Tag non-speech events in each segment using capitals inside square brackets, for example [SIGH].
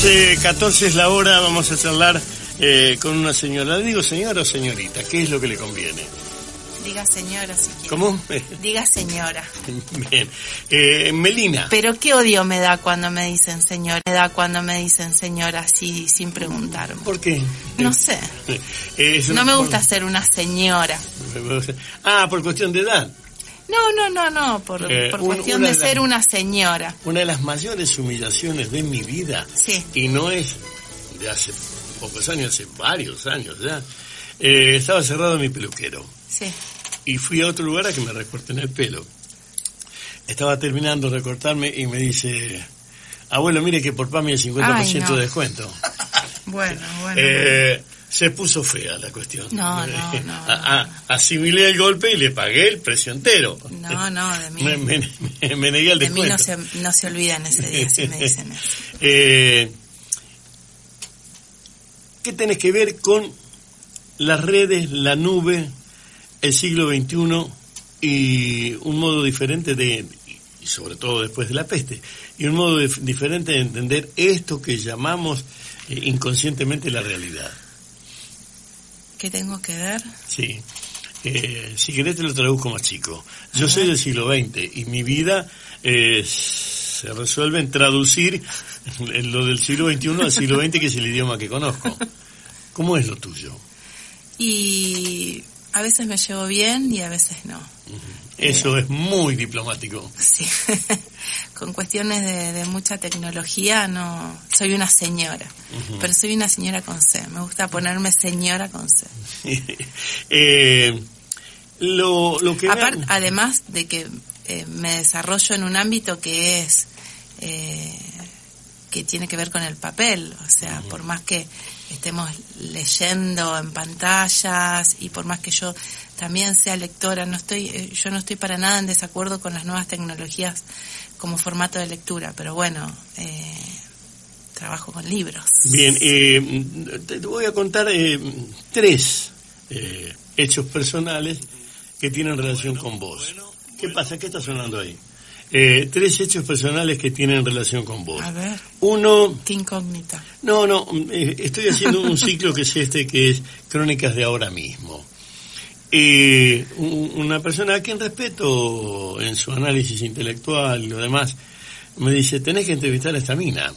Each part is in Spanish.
11.14 es la hora, vamos a charlar eh, con una señora. Digo señora o señorita, ¿qué es lo que le conviene? Diga señora si quiere. ¿Cómo? Diga señora. [LAUGHS] Bien. Eh, Melina. Pero qué odio me da cuando me dicen señora. Me da cuando me dicen señora así sin preguntarme. ¿Por qué? No sé. [LAUGHS] No me gusta ser una señora. Ah, por cuestión de edad. No, no, no, no. Por, Eh, por cuestión una de las- ser una señora. Una de las mayores humillaciones de mi vida, Sí. y no es de hace pocos años, hace varios años ya, eh, estaba cerrado mi peluquero. Sí. y fui a otro lugar a que me recorten el pelo. Estaba terminando de recortarme y me dice, abuelo, mire que por PAMI el 50% Ay, no. de descuento. [LAUGHS] Bueno, bueno. Eh, se puso fea la cuestión. No, no, [LAUGHS] no, A- a- asimilé el golpe y le pagué el precio entero. no, no, de mí. Me, me- me- me negué al de mí no se, no se olvidan ese día si me [LAUGHS] dicen eso. Eh, ¿Qué tenés que ver con las redes, la nube, el siglo XXI y un modo diferente de, y sobre todo después de la peste, y un modo dif- diferente de entender esto que llamamos eh, inconscientemente la realidad? ¿Qué tengo que ver? Sí. Eh, si querés te lo traduzco más chico. Yo soy del siglo XX y mi vida eh, se resuelve en traducir lo del siglo XXI al siglo XX, que es el idioma que conozco. ¿Cómo es lo tuyo? Y a veces me llevo bien y a veces no. Eso es muy diplomático. Sí. [LAUGHS] Con cuestiones de, de mucha tecnología no soy una señora, pero soy una señora con C. Me gusta ponerme señora con C. [LAUGHS] Eh, lo, lo que... Apar- además de que eh, me desarrollo en un ámbito que es eh, que tiene que ver con el papel, o sea, por más que estemos leyendo en pantallas y por más que yo también sea lectora, no estoy eh, yo no estoy para nada en desacuerdo con las nuevas tecnologías como formato de lectura, pero bueno, eh, trabajo con libros. Bien, eh, te voy a contar eh, tres eh, hechos personales que tienen relación con vos. ¿Qué pasa? ¿Qué está sonando ahí? Eh, tres hechos personales que tienen relación con vos. A ver, Uno, qué incógnita. no, no, eh, estoy haciendo un ciclo que es este, que es Crónicas de ahora mismo. Eh, un- una persona a quien respeto en su análisis intelectual y lo demás, me dice, tenés que entrevistar a esta mina.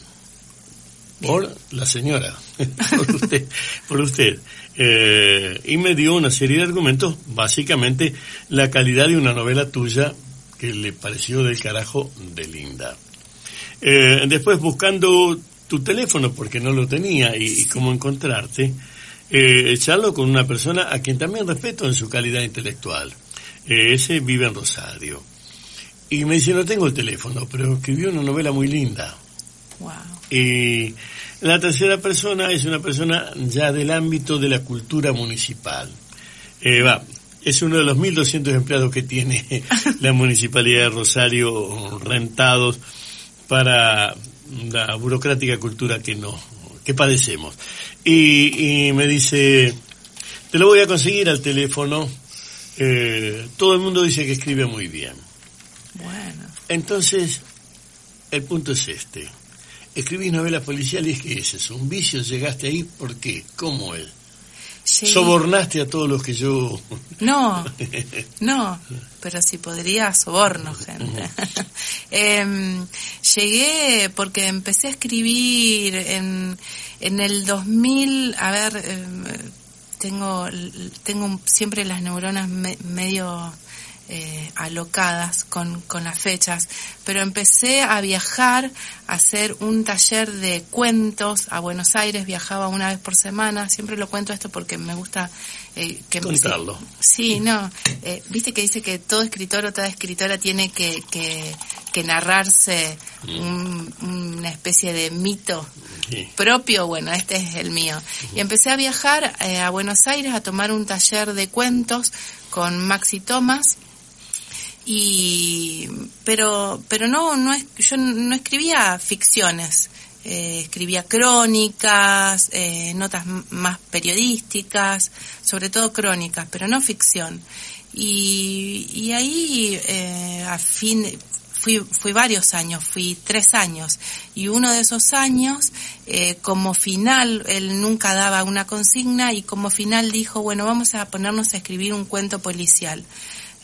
Por la señora, [LAUGHS] por usted. Por usted. Eh, y me dio una serie de argumentos, básicamente la calidad de una novela tuya que le pareció del carajo de linda. Eh, después buscando tu teléfono porque no lo tenía y, y cómo encontrarte, eh, charlo con una persona a quien también respeto en su calidad intelectual. Eh, ese vive en Rosario. Y me dice, no tengo el teléfono, pero escribió una novela muy linda. Wow. Y la tercera persona es una persona ya del ámbito de la cultura municipal. Eh, va, es uno de los 1.200 empleados que tiene [LAUGHS] la Municipalidad de Rosario rentados para la burocrática cultura que no, que padecemos. Y, y me dice, te lo voy a conseguir al teléfono. Eh, todo el mundo dice que escribe muy bien. Bueno. Entonces, el punto es este. Escribís novelas policiales, ¿qué es eso? ¿Un vicio? ¿Llegaste ahí? ¿Por qué? ¿Cómo es? ¿Sobornaste a todos los que yo...? No, no, [LAUGHS] pero si podría soborno, gente. [LAUGHS] Em, llegué porque empecé a escribir en, en el 2000, a ver, em, tengo, tengo siempre las neuronas me- medio eh, alocadas con, con las fechas, pero empecé a viajar, a hacer un taller de cuentos a Buenos Aires, viajaba una vez por semana, siempre lo cuento esto porque me gusta eh, que Contarlo. Sí, no, eh, viste que dice que todo escritor o toda escritora tiene que, que, que narrarse un- una especie de mito Sí. propio, bueno, este es el mío. Y empecé a viajar eh, a Buenos Aires a tomar un taller de cuentos con Maxi Thomas y pero pero no no es, yo no escribía ficciones eh, escribía crónicas eh, notas más periodísticas sobre todo crónicas pero no ficción y, y ahí eh, a fin fui fui varios años fui tres años y uno de esos años eh, como final, él nunca daba una consigna y como final dijo, bueno, vamos a ponernos a escribir un cuento policial.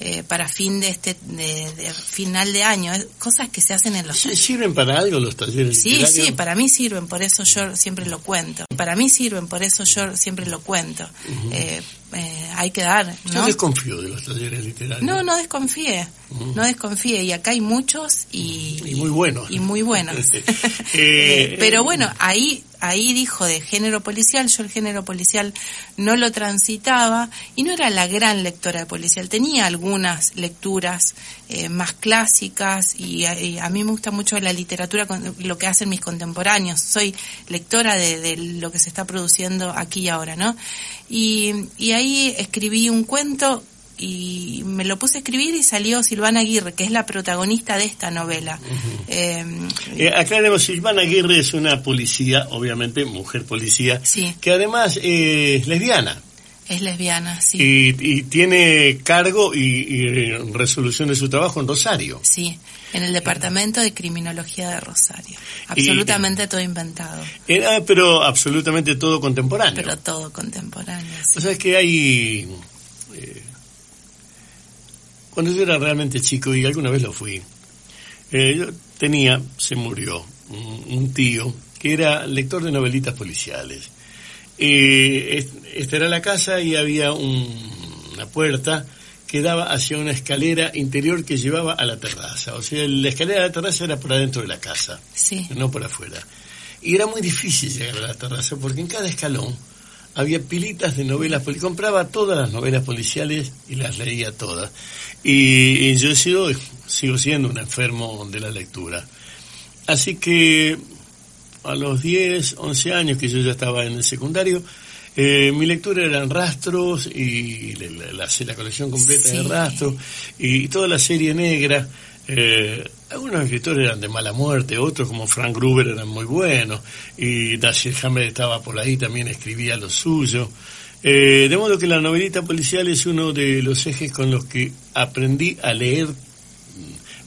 Eh, para fin de este de, final de año, cosas que se hacen en los ¿Sirven para algo los talleres Sí, sí, para mí sirven, por eso yo siempre lo cuento. Para mí sirven, por eso yo siempre lo cuento. eh, eh, hay que dar. ¿no? Yo desconfío de los talleres literarios. No, no desconfíe, no desconfíe. Y acá hay muchos y, y muy buenos. Y muy buenos. [LAUGHS] eh, [LAUGHS] pero bueno, ahí ahí dijo de género policial, yo el género policial no lo transitaba y no era la gran lectora de policial, tenía algunas lecturas eh, más clásicas y, y, a mí me gusta mucho la literatura, lo que hacen mis contemporáneos, soy lectora de, de lo que se está produciendo aquí y ahora, ¿no? Y, y ahí escribí un cuento y me lo puse a escribir y salió Silvana Aguirre, que es la protagonista de esta novela. Uh -huh. eh, eh, aclaremos, Silvana Aguirre es una policía, obviamente mujer policía, sí. que además eh, es lesbiana. Es lesbiana, sí. Y, y tiene cargo y, y, resolución de su trabajo en Rosario. Sí, en el Departamento de Criminología de Rosario. Absolutamente y, todo inventado. Era, pero absolutamente todo contemporáneo. Pero todo contemporáneo, sí. O sea, es que hay... Cuando yo era realmente chico, y alguna vez lo fui, eh, yo tenía, se murió, un, un, tío que era lector de novelitas policiales. Eh, esta era la casa y había un, una puerta que daba hacia una escalera interior que llevaba a la terraza. O sea, la escalera de la terraza era por adentro de la casa, sí. no por afuera. Y era muy difícil llegar a la terraza porque en cada escalón había pilitas de novelas, compraba todas las novelas policiales y las leía todas. Y, y yo he sido, sigo siendo un enfermo de la lectura. Así que a los 10, 11 años que yo ya estaba en el secundario, eh, mi lectura eran rastros y la, la, la colección completa sí. de rastros y toda la serie negra. Eh, algunos escritores eran de mala muerte, otros como Frank Gruber eran muy buenos y Dashiell Hammett estaba por ahí, también escribía lo suyo. Eh, de modo que la novelita policial es uno de los ejes con los que aprendí a leer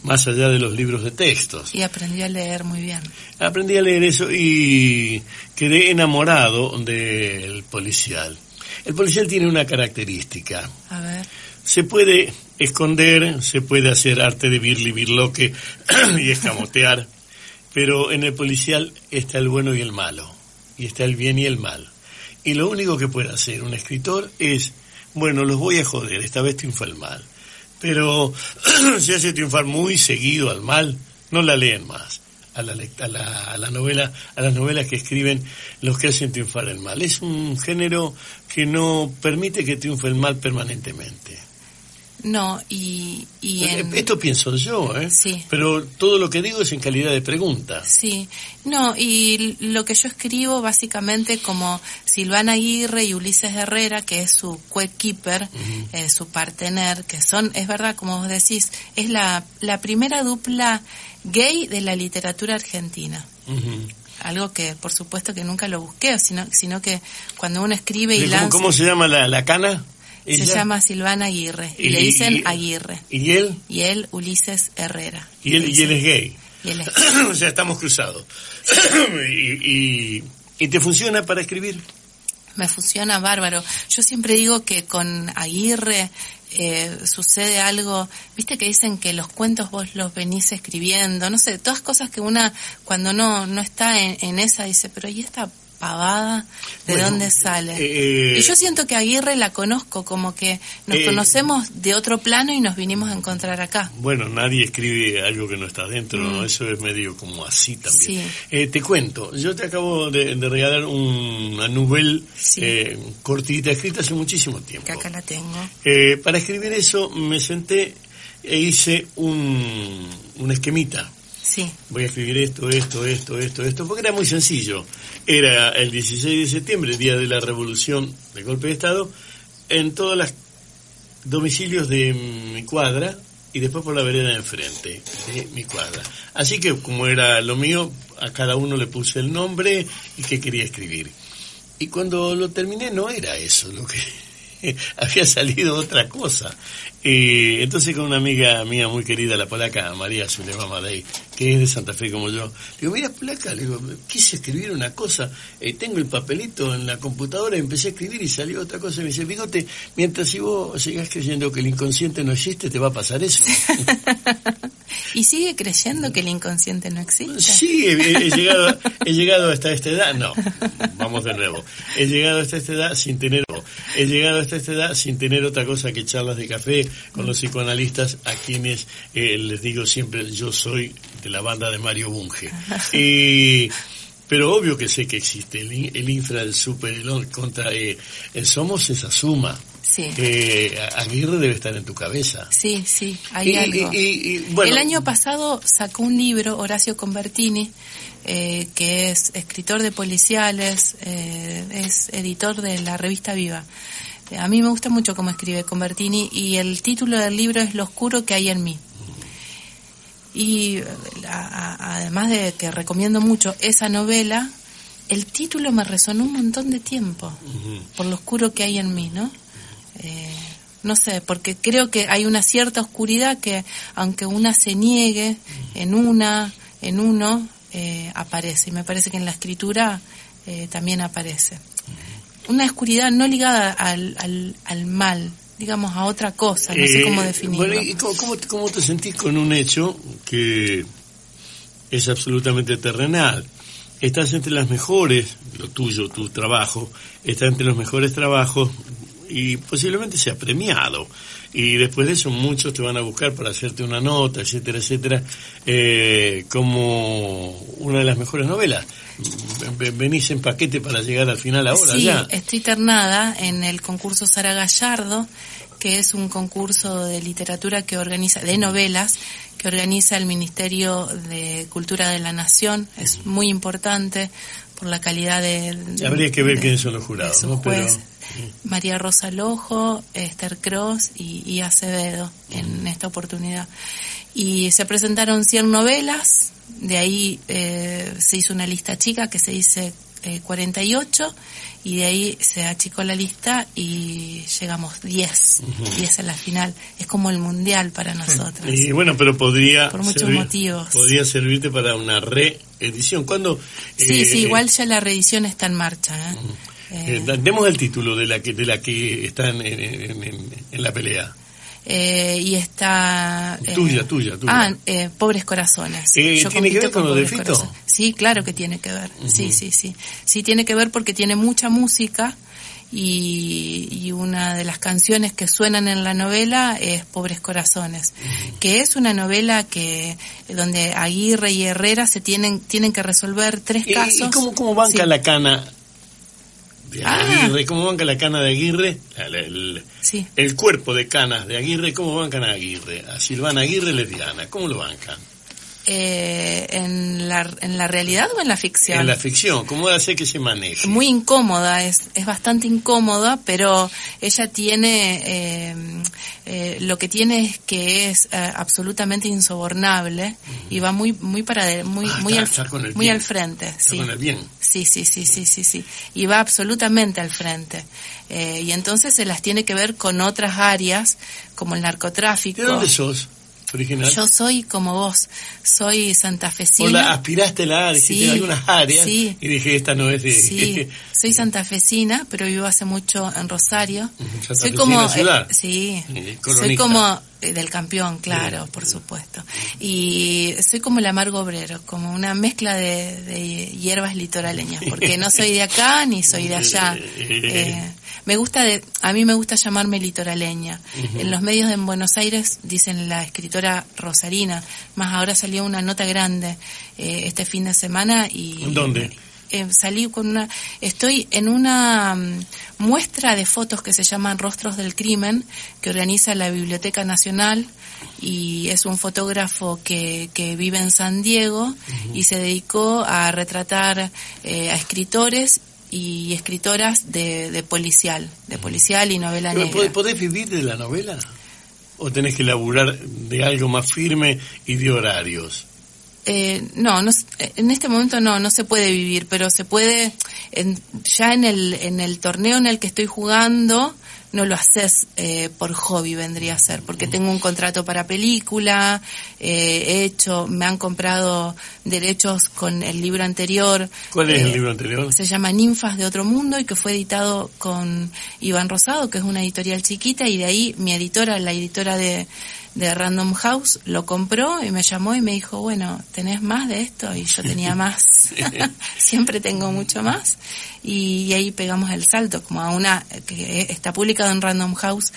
más allá de los libros de textos. Y aprendí a leer muy bien. Aprendí a leer eso y quedé enamorado del policial. El policial tiene una característica. A ver. Se puede esconder, se puede hacer arte de birli birloque [CLEARS THROAT] y escamotear, pero en el policial está el bueno y el malo, y está el bien y el mal. Y lo único que puede hacer un escritor es, bueno, los voy a joder, esta vez triunfa el mal. Pero [CLEARS THROAT] si hace triunfar muy seguido al mal, no la leen más. A la, a la, a la novela, a las novelas que escriben los que hacen triunfar el mal. Es un género que no permite que triunfe el mal permanentemente. No, y... y en... Esto pienso yo, ¿eh? Sí. Pero todo lo que digo es en calidad de pregunta. Sí. No, y lo que yo escribo básicamente como Silvana Aguirre y Ulises Herrera, que es su keeper, uh -huh. eh, su partener, que son, es verdad, como vos decís, es la, la primera dupla gay de la literatura argentina. Uh -huh algo que por supuesto que nunca lo busqué, sino, sino que cuando uno escribe y lanza... ¿Cómo se llama la, la cana? Se llama Silvana Aguirre y, y le dicen y, Aguirre. ¿Y él? Y él Ulises Herrera. ¿Y él, y él es gay? Y él es [CLEARS THROAT] o sea, estamos cruzados. [CLEARS THROAT] y, ¿Y te funciona para escribir? Me funciona bárbaro. Yo siempre digo que con Aguirre eh, sucede algo, viste que dicen que los cuentos vos los venís escribiendo, no sé, todas cosas que una cuando no no está en, en esa dice, pero ¿y esta pavada de bueno, dónde sale? Eh, y yo siento que Aguirre la conozco, como que nos eh, conocemos de otro plano y nos vinimos a encontrar acá. Bueno, nadie escribe algo que no está dentro, mm. ¿no? Eso es medio como así también. Sí. Eh, te cuento, yo te acabo de, de regalar un, una novela sí. Eh, cortita, escrita hace muchísimo tiempo. Que acá la tengo. Eh, para escribir eso me senté e hice un, un esquemita. Voy a escribir esto, esto, esto, esto, esto, porque era muy sencillo. Era el 16 de septiembre, día de la revolución del golpe de Estado, en todos los domicilios de mi cuadra y después por la vereda de enfrente de mi cuadra. Así que como era lo mío, a cada uno le puse el nombre y qué quería escribir. Y cuando lo terminé no era eso lo que [LAUGHS] había salido otra cosa. Y entonces con una amiga mía muy querida, la polaca María Zulema Madei, que es de Santa Fe como yo, le digo, mira polaca, le digo, quise escribir una cosa, eh, tengo el papelito en la computadora, empecé a escribir y salió otra cosa. Y me dice, fíjate, mientras si vos sigas creyendo que el inconsciente no existe, te va a pasar eso. [LAUGHS] ¿Y sigue creyendo que el inconsciente no existe? Sí, he, llegado, he llegado hasta esta edad, no, vamos de nuevo, he llegado hasta esta edad sin tener, he llegado hasta esta edad sin tener otra cosa que charlas de café con los psicoanalistas a quienes eh, les digo siempre yo soy de la banda de Mario Bunge. [LAUGHS] pero obvio que sé que existe el, infra, el super, el contra, eh, el somos esa suma. Sí. Aguirre debe estar en tu cabeza. Sí, sí, hay algo. el año pasado sacó un libro, Horacio Convertini, eh, que es escritor de policiales, es editor de la revista Viva. A mí me gusta mucho cómo escribe Convertini y el título del libro es Lo oscuro que hay en mí. Y además de que recomiendo mucho esa novela, el título me resonó un montón de tiempo por lo oscuro que hay en mí, ¿no? Eh, no sé, porque creo que hay una cierta oscuridad que aunque una se niegue en una, en uno, eh, aparece. Y me parece que en la escritura eh, también aparece una oscuridad no ligada al, al, al mal, digamos, a otra cosa, no sé eh, cómo definirlo. Bueno, ¿y cómo, cómo, te sentís con un hecho que es absolutamente terrenal? Estás entre las mejores, lo tuyo, tu trabajo, está entre los mejores trabajos y posiblemente sea premiado. Y después de eso muchos te van a buscar para hacerte una nota, etcétera, etcétera, eh, como una de las mejores novelas venís en paquete para llegar al final ahora sí, estoy ternada en el concurso Sara Gallardo, que es un concurso de literatura que organiza, de novelas, que organiza el Ministerio de Cultura de la Nación. Es muy importante por la calidad de... Habría que ver quiénes son los jurados, ¿no? María Rosa Lojo, Esther Cross y, Acevedo en esta oportunidad. Y se presentaron 100 novelas, de ahí eh, se hizo una lista chica que se dice 48 y de ahí se achicó la lista y llegamos 10, 10 en la final. Es como el mundial para nosotros. Y bueno, pero podría... Por muchos motivos. Podría servirte para una reedición. ¿Cuándo? Sí, sí, eh, igual ya la reedición está en marcha. ¿eh? Eh, demos el título de la que, de la que está en, en la pelea. Eh, y está... Eh, tuya, tuya, tuya. Ah, eh, Pobres Corazones. ¿Tiene que ver con, lo de Fito? Sí, claro que tiene que ver. Sí, sí, sí. Sí, tiene que ver porque tiene mucha música y, y, una de las canciones que suenan en la novela es Pobres Corazones, que es una novela que donde Aguirre y Herrera se tienen tienen que resolver tres casos. ¿Y cómo, cómo banca la cana de ah. Aguirre, cómo banca la cana de Aguirre, el, el, cuerpo de canas de Aguirre, cómo bancan a Aguirre, a Silvana Aguirre lesbiana, ¿cómo lo bancan? Eh, en, la, en la realidad o en la ficción? En la ficción, ¿cómo hace que se maneje? Muy incómoda, es, es bastante incómoda, pero ella tiene, eh, eh, lo que tiene es que es absolutamente insobornable y va muy muy para muy ah, muy, al, muy al frente. sí. bien. Sí, sí, sí, sí, sí, sí. Y va absolutamente al frente. y entonces se las tiene que ver con otras áreas, como el narcotráfico. ¿De dónde sos? Yo soy como vos, soy santafesina. Hola, aspiraste la dijiste algunas áreas y dije, esta no es de... Sí, [LAUGHS] soy santafesina, pero vivo hace mucho en Rosario. soy como... Ciudad. Eh, sí, soy como eh, del campeón, claro, por supuesto. Y soy como el amargo obrero, como una mezcla de, hierbas litoraleñas, porque [LAUGHS] no soy de acá ni soy de allá. Eh, me gusta de, a mí me gusta llamarme litoraleña. En los medios de Buenos Aires dicen la escritora Rosarina, más ahora salió una nota grande eh, este fin de semana y... ¿Dónde? Eh, salí con una, estoy en una mm, muestra de fotos que se llaman Rostros del Crimen, que organiza la Biblioteca Nacional y es un fotógrafo que, que vive en San Diego y se dedicó a retratar eh, a escritores y escritoras de, de policial, de policial y novela negra. ¿Podés vivir de la novela? ¿O tenés que laburar de algo más firme y de horarios? Eh, no, no, en este momento no, no se puede vivir, pero se puede, en, ya en el, en el torneo en el que estoy jugando, no lo haces eh, por hobby, vendría a ser, porque tengo un contrato para película, eh, he hecho, me han comprado derechos con el libro anterior. ¿Cuál es el eh, libro anterior? Se llama Ninfas de otro mundo y que fue editado con Iván Rosado, que es una editorial chiquita, y de ahí mi editora, la editora de de Random House, lo compró y me llamó y me dijo, bueno, ¿tenés más de esto? Y yo tenía [LAUGHS] más, [LAUGHS] siempre tengo mucho más. Y, ahí pegamos el salto, como a una que está publicado en Random House,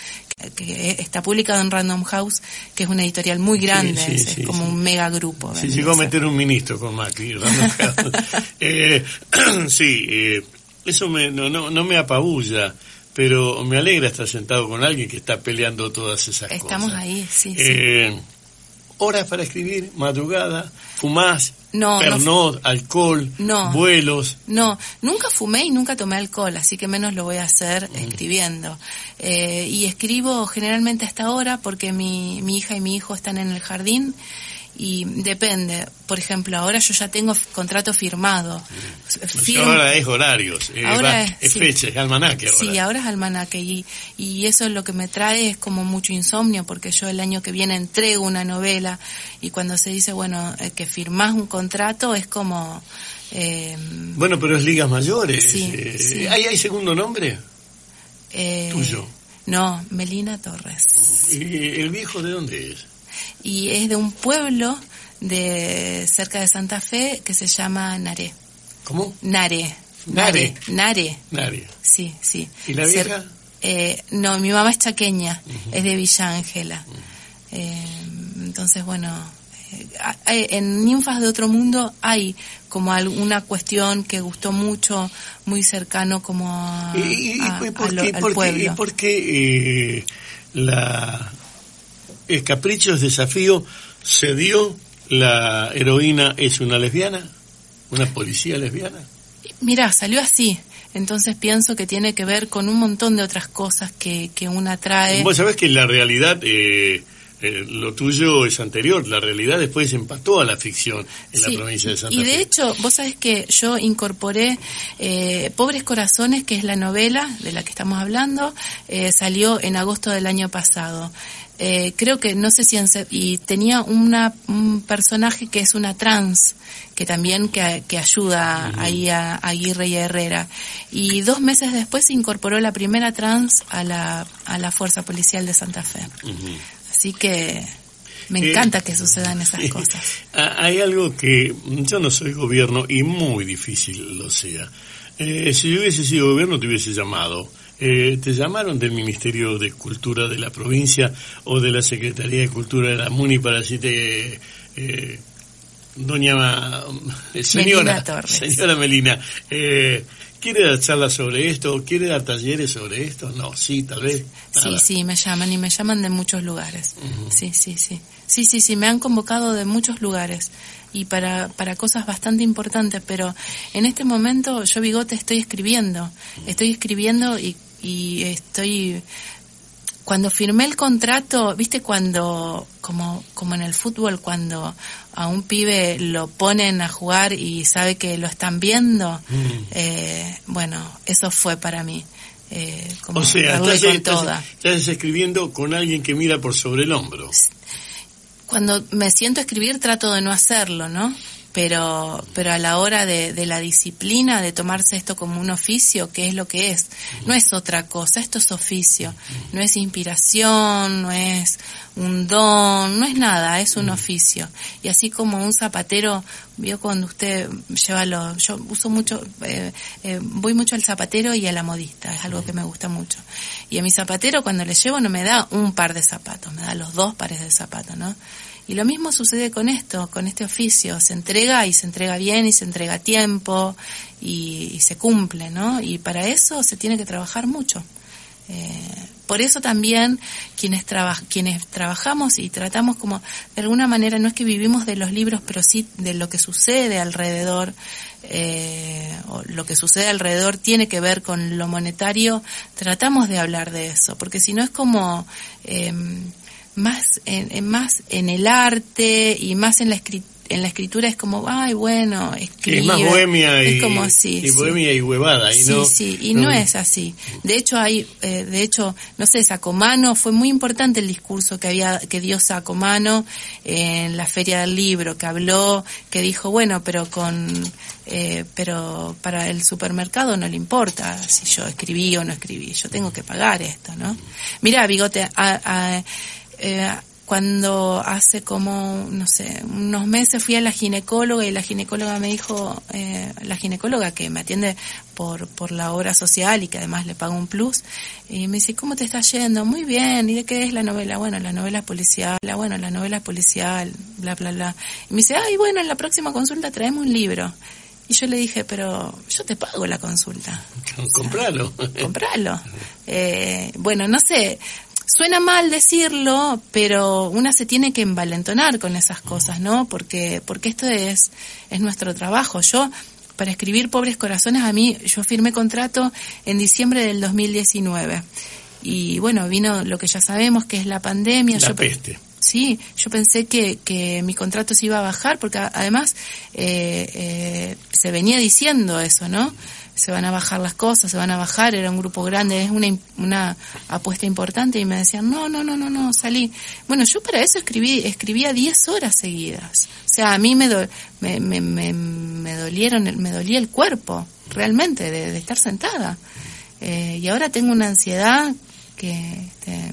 que, está publicado en Random House, que es una editorial muy grande, es como un mega grupo. Sí, llegó a meter un ministro con Macri, Random [LAUGHS] House. eh, [CLEARS THROAT] sí, eh, eso me, no, no, no me apabulla pero me alegra estar sentado con alguien que está peleando todas esas cosas. Estamos ahí, sí, eh, Horas para escribir, madrugada, fumás, no, pernod, alcohol, no, vuelos. No, nunca fumé y nunca tomé alcohol, así que menos lo voy a hacer mm. escribiendo. Eh, y escribo generalmente hasta ahora porque mi, mi hija y mi hijo están en el jardín y depende. Por ejemplo, ahora yo ya tengo contrato firmado. Ahora es horarios, eh, ahora es, fecha, es almanaque ahora. Sí, ahora es almanaque y, y eso es lo que me trae es como mucho insomnio porque yo el año que viene entrego una novela y cuando se dice, bueno, eh, que firmás un contrato es como... Eh, bueno, pero es ligas mayores. Sí, eh, ¿hay, ¿Hay segundo nombre? Tuyo. No, Melina Torres. ¿Y el viejo de dónde es? y es de un pueblo de cerca de Santa Fe que se llama Naré. ¿Cómo? Nare. Nare. Nare. Nare. Sí, sí. ¿Y la vieja? eh, no, mi mamá es chaqueña, es de Villa Ángela. eh, entonces, bueno, eh, en Ninfas de Otro Mundo hay como alguna cuestión que gustó mucho, muy cercano como a, ¿Y, por qué, al pueblo. ¿Y por qué eh, la es Caprichos Desafío se dio la heroína es una lesbiana, una policía lesbiana. Mira, salió así. Entonces pienso que tiene que ver con un montón de otras cosas que, que una trae. Vos sabés que la realidad, eh, eh, lo tuyo es anterior, la realidad después empató a la ficción en la provincia de Santa Fe. Y de hecho, vos sabés que yo incorporé eh, Pobres Corazones, que es la novela de la que estamos hablando, salió en agosto del año pasado eh, creo que no sé si y tenía una un personaje que es una trans que también que, que ayuda ahí a, Aguirre y a Herrera. Y dos meses después se incorporó la primera trans a la a la fuerza policial de Santa Fe. Así que me eh, encanta que sucedan esas cosas. [LAUGHS] Ah, hay algo que yo no soy gobierno y muy difícil lo sea. Eh, si yo hubiese sido gobierno te hubiese llamado eh, ¿Te llamaron del Ministerio de Cultura de la provincia o de la Secretaría de Cultura de la MUNI para decirte, eh, doña eh, señora, Melina señora Melina, eh, ¿quiere dar charlas sobre esto? ¿Quiere dar talleres sobre esto? No, sí, tal vez. Sí, sí, me llaman y me llaman de muchos lugares. Sí, sí, sí. Sí, sí, sí, me han convocado de muchos lugares y para, para cosas bastante importantes, pero en este momento yo, Bigote, estoy escribiendo. Estoy escribiendo y y estoy cuando firmé el contrato, viste cuando como como en el fútbol cuando a un pibe lo ponen a jugar y sabe que lo están viendo, mm. eh, bueno, eso fue para mí. Eh, como o sea, estás, escribiendo con alguien que mira por sobre el hombro. Cuando me siento a escribir trato de no hacerlo, ¿no? Pero, pero a la hora de, de, la disciplina, de tomarse esto como un oficio, ¿qué es lo que es? No es otra cosa, esto es oficio, no es inspiración, no es un don, no es nada, es un oficio. Y así como un zapatero, vio cuando usted lleva los, yo uso mucho, eh, eh, voy mucho al zapatero y a la modista, es algo que me gusta mucho. Y a mi zapatero cuando le llevo no me da un par de zapatos, me da los dos pares de zapatos, ¿no? Y lo mismo sucede con esto, con este oficio. Se entrega y se entrega bien y se entrega a tiempo y, se cumple, ¿no? Y para eso se tiene que trabajar mucho. Eh, por eso también quienes, quienes trabajamos y tratamos como, de alguna manera, no es que vivimos de los libros, pero sí de lo que sucede alrededor, eh, o lo que sucede alrededor tiene que ver con lo monetario, tratamos de hablar de eso, porque si no es como... Eh, más en, más en el arte y más en la en la escritura es como, ay, bueno, escribe. Es más bohemia y, es como, sí, y bohemia y huevada. Y sí, no, sí, y no, es así. De hecho, hay, eh, de hecho, no sé, Sacomano, fue muy importante el discurso que había, que dio Sacomano en la Feria del Libro, que habló, que dijo, bueno, pero con, eh, pero para el supermercado no le importa si yo escribí o no escribí, yo tengo que pagar esto, ¿no? Mira, Bigote, a, a, eh, cuando hace como, no sé, unos meses fui a la ginecóloga y la ginecóloga me dijo, eh, la ginecóloga que me atiende por, por la obra social y que además le paga un plus, y me dice, ¿cómo te está yendo? Muy bien, ¿y de qué es la novela? Bueno, la novela policial, la, bueno, la novela policial, bla, bla, bla. Y me dice, ay, bueno, en la próxima consulta traemos un libro. Y yo le dije, pero yo te pago la consulta. [LAUGHS] compralo. [LAUGHS] compralo. Eh, bueno, no sé, Suena mal decirlo, pero una se tiene que envalentonar con esas cosas, ¿no? Porque, porque esto es, es nuestro trabajo. Yo, para escribir Pobres Corazones, a mí, yo firmé contrato en diciembre del 2019. Y bueno, vino lo que ya sabemos, que es la pandemia. La yo, peste. Sí, yo pensé que, que mi contrato se iba a bajar, porque además eh, eh, se venía diciendo eso, ¿no? Se van a bajar las cosas, se van a bajar, era un grupo grande, es una, una apuesta importante y me decían, no, no, no, no, no, salí. Bueno, yo para eso escribí, escribía 10 horas seguidas. O sea, a mí me, me, me, me, dolieron, me dolía el cuerpo, realmente, de, estar sentada. Eh, y ahora tengo una ansiedad que... Este,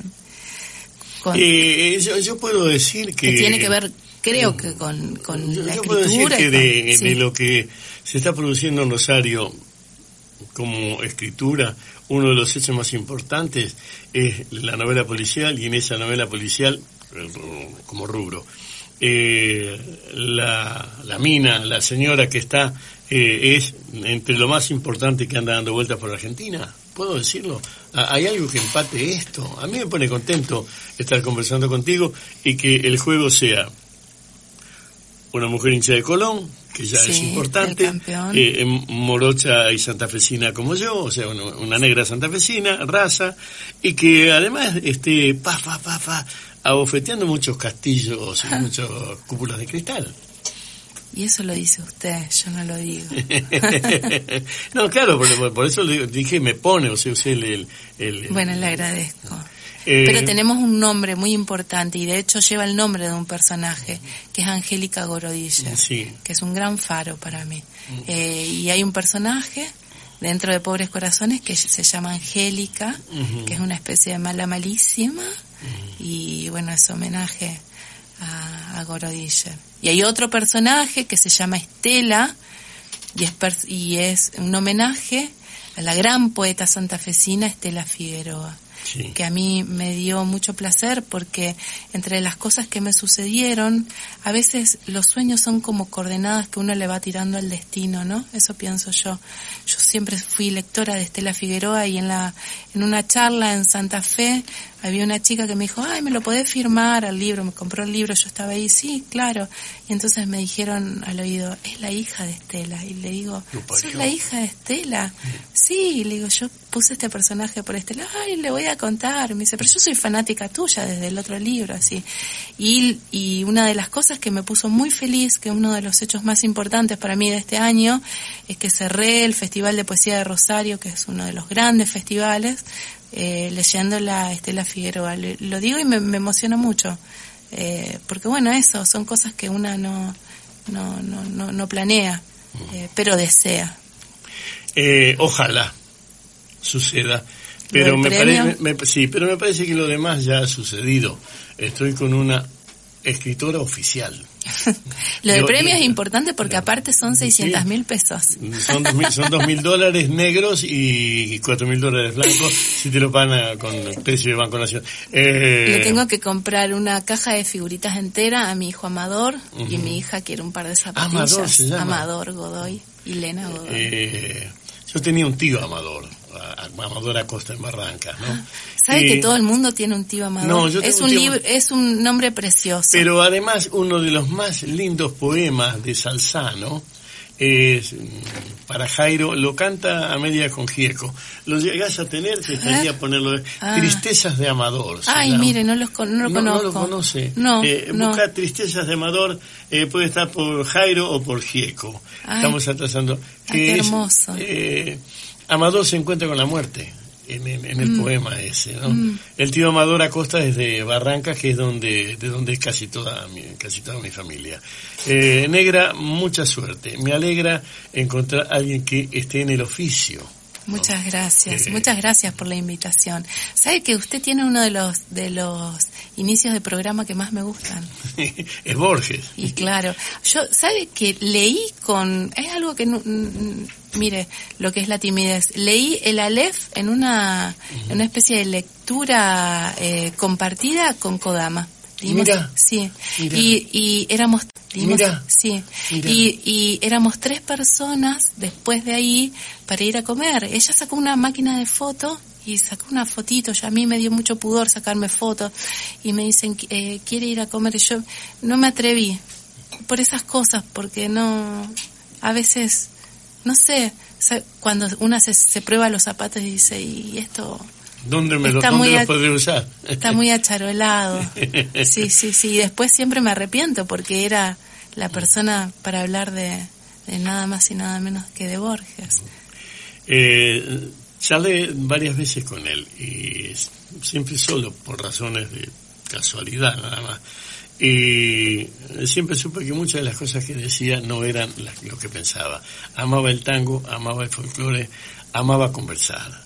eh, yo, puedo decir que... tiene que ver, creo que con, con la yo puedo decir que de, de lo que se está produciendo en Rosario como escritura, uno de los hechos más importantes es la novela policial y en esa novela policial, como rubro, eh, la, la, mina, la señora que está, eh, es entre lo más importante que anda dando vueltas por Argentina. ¿Puedo decirlo? ¿Hay algo que empate esto? A mí me pone contento estar conversando contigo y que el juego sea una mujer hincha de Colón, que ya es importante, eh, morocha y santafesina como yo, o sea, una, negra santafesina, raza, y que además esté pa, pa, pa, pa, abofeteando muchos castillos y [LAUGHS] muchas cúpulas de cristal. Y eso lo dice usted, yo no lo digo. [LAUGHS] no, claro, por, por, eso dije me pone, o sea, usted el, el, Bueno, le agradezco. Pero eh, tenemos un nombre muy importante y de hecho lleva el nombre de un personaje, que es Angélica Gorodilla, que es un gran faro para mí. Mm. Eh, y hay un personaje dentro de Pobres Corazones que se llama Angélica, que es una especie de mala malísima, y bueno, es homenaje a, a Gorodilla. Y hay otro personaje que se llama Estela, y es, y es un homenaje a la gran poeta santafesina Estela Figueroa que a mí me dio mucho placer porque entre las cosas que me sucedieron, a veces los sueños son como coordenadas que uno le va tirando al destino, ¿no? Eso pienso yo. Yo siempre fui lectora de Estela Figueroa y en la en una charla en Santa Fe había una chica que me dijo, ay, ¿me lo podés firmar al libro? Me compró el libro, yo estaba ahí, sí, claro. Y entonces me dijeron al oído, es la hija de Estela. Y le digo, ¿sos la hija de Estela? Sí, y le digo, yo puse este personaje por Estela, ay, le voy a contar. Me dice, pero yo soy fanática tuya desde el otro libro, así. Y, y una de las cosas que me puso muy feliz, que uno de los hechos más importantes para mí de este año, es que cerré el Festival de Poesía de Rosario, que es uno de los grandes festivales, eh, leyendo la Estela Figueroa. lo digo y me, me emociona mucho, eh, porque bueno, eso son cosas que una no, no, no, no, planea, eh, pero desea. Eh, ojalá suceda. Pero me, parece, sí, pero me parece que lo demás ya ha sucedido. Estoy con una escritora oficial. [LAUGHS] Lo de premio es importante porque aparte son 600 mil pesos. Son dos mil [LAUGHS] dólares negros y cuatro mil dólares blancos si te lo pagan con el precio de Banco Nacional. Eh, Le tengo que comprar una caja de figuritas entera a mi hijo Amador y mi hija quiere un par de zapatillas. Amador, Godoy y Lena Godoy. Eh, yo tenía un tío Amador Amador Acosta en Barrancas, ¿no? [LAUGHS] ¿Sabe que todo el mundo tiene un tío Amador? es un, libro, es un nombre precioso. Pero además uno de los más lindos poemas de Salzano es para Jairo, lo canta a media con Gieco. Lo llegas a tener, te estaría ponerlo. Ah. Tristezas de Amador. Ay, mire, no, los no lo conozco. No lo conoce. No, eh, Busca Tristezas de Amador, eh, puede estar por Jairo o por Gieco. Estamos atrasando. qué hermoso. Eh, Amador se encuentra con la muerte en, el mm. poema ese. ¿no? Mm. El tío Amador Acosta es de Barrancas, que es donde, de donde es casi toda mi, casi toda mi familia. Eh, negra, mucha suerte. Me alegra encontrar a alguien que esté en el oficio. Muchas gracias, eh, muchas gracias por la invitación. ¿Sabe que usted tiene uno de los de los inicios de programa que más me gustan? [LAUGHS] es Borges. Y claro, yo sabe que leí con es algo que mire lo que es la timidez. Leí el Aleph en una, en una especie de lectura eh, compartida con Kodama. mira, sí, Y, y éramos mira, sí, Y, y éramos tres personas después de ahí para ir a comer. Ella sacó una máquina de fotos y sacó una fotito, y a mí me dio mucho pudor sacarme fotos y me dicen, eh, quiere ir a comer y yo no me atreví por esas cosas porque no, a veces no sé, cuando una se, se prueba los zapatos y dice, y esto... ¿Dónde me está muy usar? Está muy acharolado. [LAUGHS] Sí, sí, sí. Y después siempre me arrepiento porque era la persona para hablar de, nada más y nada menos que de Borges. Eh, charlé varias veces con él y siempre solo por razones de casualidad nada más. Y siempre supe que muchas de las cosas que decía no eran lo que pensaba. Amaba el tango, amaba el folclore, amaba conversar.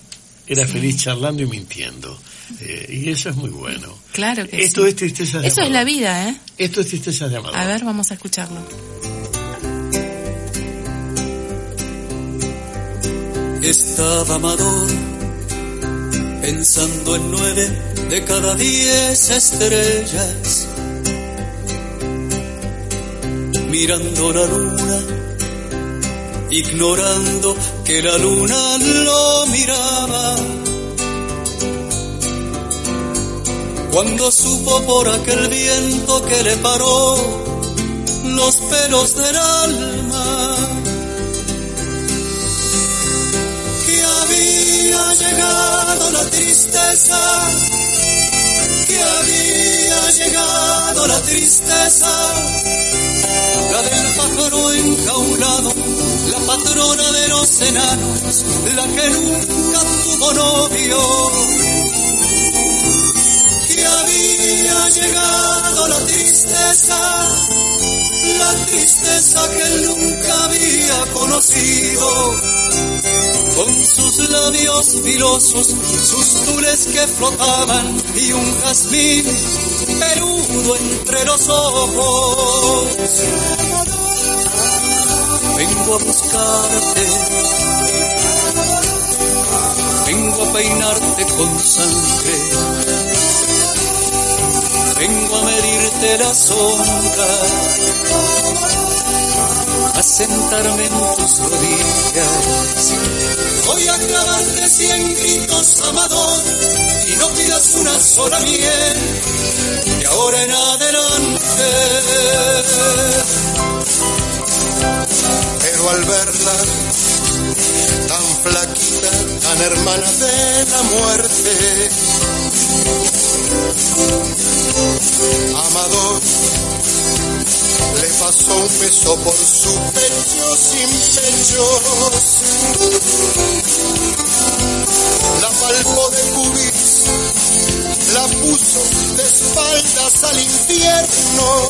Era feliz charlando y mintiendo. Eh, y eso es muy bueno. Claro que Esto es tristeza de Eso es la vida, ¿eh? Esto es tristeza de amor. A ver, vamos a escucharlo. Estaba Amador pensando en nueve de cada diez estrellas mirando la luna, ignorando que la luna lo miraba. Cuando supo por aquel viento que le paró los pelos del alma, llegado la tristeza, que había llegado la tristeza la del pájaro enjaulado, la patrona de los enanos, la que nunca tuvo novio. Que había llegado la tristeza, la tristeza que nunca había conocido. Con sus labios filosos, sus tules que flotaban y un jazmín peludo entre los ojos. Vengo a buscarte, vengo a peinarte con sangre, vengo a medirte la sombra, a sentarme en tus rodillas. Voy a clavarte cien gritos, amador, y no pidas una sola miel, de ahora en adelante. Pero al verla tan flaquita, tan hermana de la muerte, Amador le pasó un beso por su pecho sin pechos, la palpó de pubis, la puso de espaldas al infierno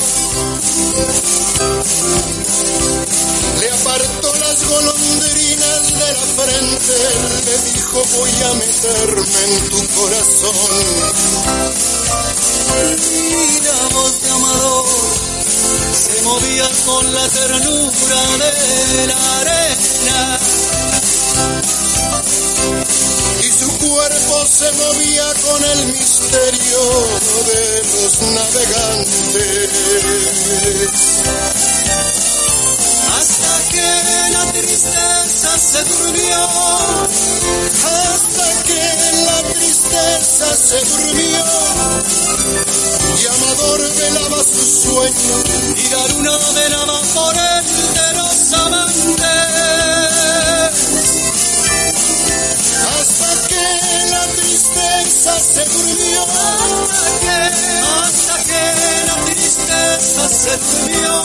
le apartó las golondrinas de la frente, le dijo voy a meterme en tu corazón. Y la voz de Amador se movía con la ternura de la arena. Y su cuerpo se movía con el misterio de los navegantes hasta que la tristeza se durmió, hasta que la tristeza se durmió. Y amador velaba sus sueños y la luna velaba por él de los amantes. Hasta que la tristeza se durmió, hasta que, hasta que la tristeza se durmió.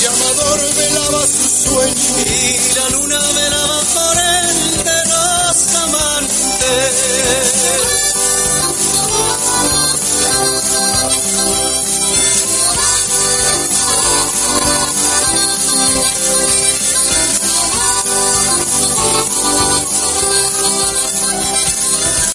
y amador velaba sus sueños y la luna velaba por él de los amantes.